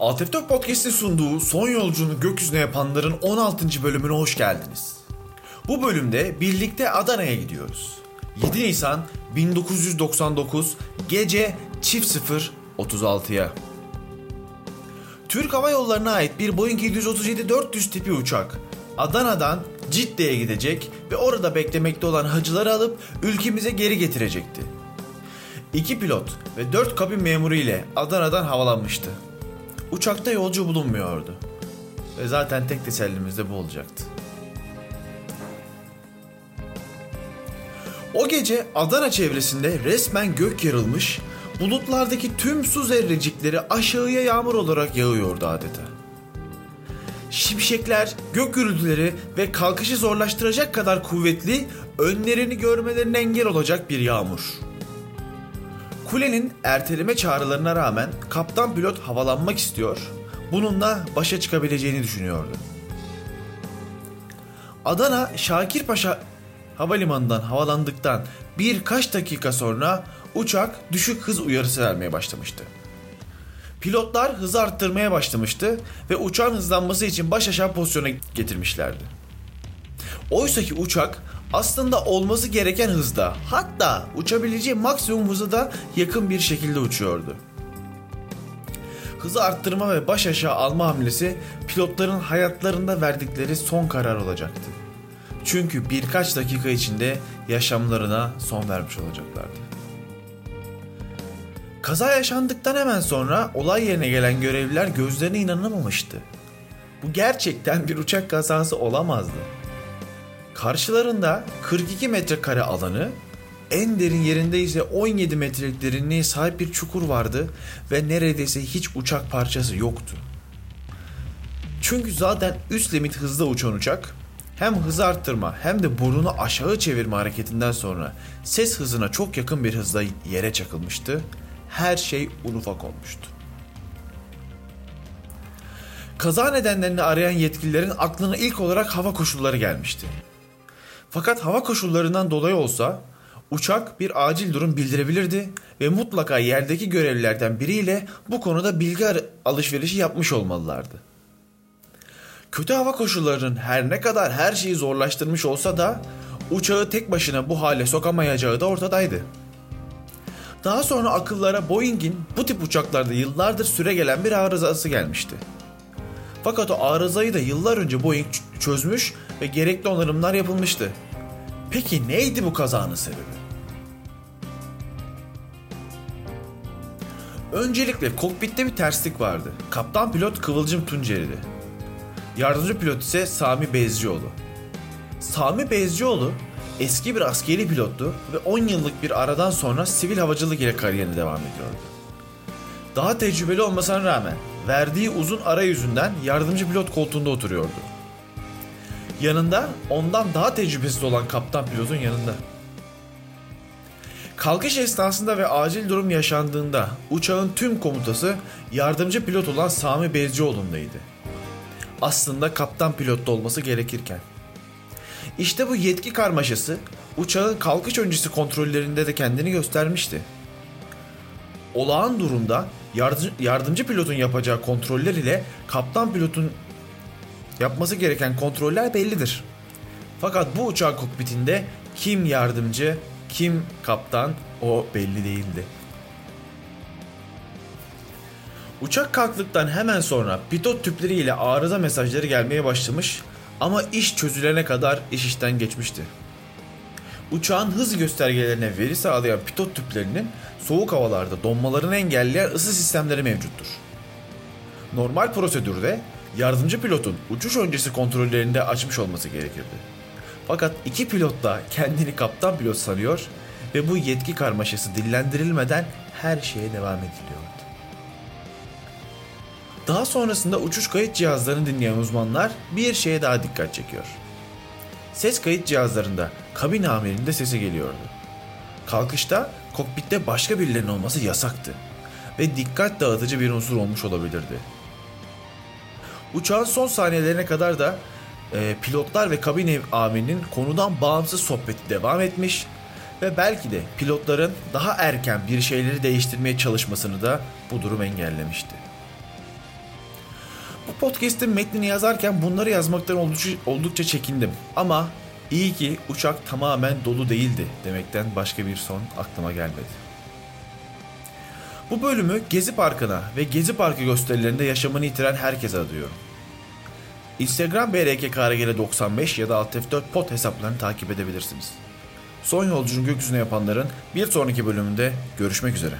Alt F4 Podcast'in sunduğu Son Yolculuğunu Gökyüzüne Yapanların 16. bölümüne hoş geldiniz. Bu bölümde birlikte Adana'ya gidiyoruz. 7 Nisan 1999 gece çift 0.36'ya. Türk Hava Yolları'na ait bir Boeing 737-400 tipi uçak Adana'dan Cidde'ye gidecek ve orada beklemekte olan hacıları alıp ülkemize geri getirecekti. İki pilot ve dört kabin memuru ile Adana'dan havalanmıştı. Uçakta yolcu bulunmuyordu. Ve zaten tek tesellimiz de bu olacaktı. O gece Adana çevresinde resmen gök yarılmış, bulutlardaki tüm su zerrecikleri aşağıya yağmur olarak yağıyordu adeta. Şimşekler, gök gürültüleri ve kalkışı zorlaştıracak kadar kuvvetli, önlerini görmelerine engel olacak bir yağmur. Kulenin erteleme çağrılarına rağmen kaptan pilot havalanmak istiyor, bununla başa çıkabileceğini düşünüyordu. Adana Şakirpaşa havalimanından havalandıktan birkaç dakika sonra uçak düşük hız uyarısı vermeye başlamıştı. Pilotlar hızı arttırmaya başlamıştı ve uçağın hızlanması için baş aşağı pozisyona getirmişlerdi. Oysa ki uçak aslında olması gereken hızda hatta uçabileceği maksimum hıza da yakın bir şekilde uçuyordu. Hızı arttırma ve baş aşağı alma hamlesi pilotların hayatlarında verdikleri son karar olacaktı. Çünkü birkaç dakika içinde yaşamlarına son vermiş olacaklardı. Kaza yaşandıktan hemen sonra olay yerine gelen görevliler gözlerine inanamamıştı. Bu gerçekten bir uçak kazası olamazdı. Karşılarında 42 metrekare alanı, en derin yerinde ise 17 metrelik derinliğe sahip bir çukur vardı ve neredeyse hiç uçak parçası yoktu. Çünkü zaten üst limit hızla uçan uçak hem hızı arttırma hem de burnunu aşağı çevirme hareketinden sonra ses hızına çok yakın bir hızla yere çakılmıştı. Her şey ufak olmuştu. Kaza nedenlerini arayan yetkililerin aklına ilk olarak hava koşulları gelmişti. Fakat hava koşullarından dolayı olsa uçak bir acil durum bildirebilirdi ve mutlaka yerdeki görevlilerden biriyle bu konuda bilgi alışverişi yapmış olmalılardı. Kötü hava koşullarının her ne kadar her şeyi zorlaştırmış olsa da uçağı tek başına bu hale sokamayacağı da ortadaydı. Daha sonra akıllara Boeing'in bu tip uçaklarda yıllardır süre gelen bir arızası gelmişti. Fakat o arızayı da yıllar önce Boeing çözmüş ve gerekli onarımlar yapılmıştı. Peki neydi bu kazanın sebebi? Öncelikle kokpitte bir terslik vardı. Kaptan pilot Kıvılcım Tunceli'di. Yardımcı pilot ise Sami Bezcioğlu. Sami Bezcioğlu eski bir askeri pilottu ve 10 yıllık bir aradan sonra sivil havacılık ile kariyerine devam ediyordu. Daha tecrübeli olmasına rağmen verdiği uzun ara yüzünden yardımcı pilot koltuğunda oturuyordu. Yanında ondan daha tecrübesiz olan kaptan pilotun yanında. Kalkış esnasında ve acil durum yaşandığında uçağın tüm komutası yardımcı pilot olan Sami Bezcioğlu'ndaydı. Aslında kaptan pilotta olması gerekirken. İşte bu yetki karmaşası uçağın kalkış öncesi kontrollerinde de kendini göstermişti. Olağan durumda yardımcı pilotun yapacağı kontroller ile kaptan pilotun yapması gereken kontroller bellidir. Fakat bu uçağın kokpitinde kim yardımcı, kim kaptan o belli değildi. Uçak kalktıktan hemen sonra pitot tüpleri ile arıza mesajları gelmeye başlamış ama iş çözülene kadar iş işten geçmişti. Uçağın hız göstergelerine veri sağlayan pitot tüplerinin soğuk havalarda donmalarını engelleyen ısı sistemleri mevcuttur. Normal prosedürde yardımcı pilotun uçuş öncesi kontrollerinde açmış olması gerekirdi. Fakat iki pilot da kendini kaptan pilot sanıyor ve bu yetki karmaşası dillendirilmeden her şeye devam ediliyordu. Daha sonrasında uçuş kayıt cihazlarını dinleyen uzmanlar bir şeye daha dikkat çekiyor. Ses kayıt cihazlarında kabin amirinde sesi geliyordu. Kalkışta kokpitte başka birilerinin olması yasaktı ve dikkat dağıtıcı bir unsur olmuş olabilirdi. Uçağın son saniyelerine kadar da e, pilotlar ve kabin amirinin konudan bağımsız sohbeti devam etmiş ve belki de pilotların daha erken bir şeyleri değiştirmeye çalışmasını da bu durum engellemişti. Bu podcast'in metnini yazarken bunları yazmaktan oldukça, oldukça çekindim. Ama iyi ki uçak tamamen dolu değildi demekten başka bir son aklıma gelmedi. Bu bölümü Gezi Parkı'na ve Gezi Parkı gösterilerinde yaşamını yitiren herkese adıyorum. Instagram brkkrgl95 ya da alt F4 pot hesaplarını takip edebilirsiniz. Son yolculuğunu gökyüzüne yapanların bir sonraki bölümünde görüşmek üzere.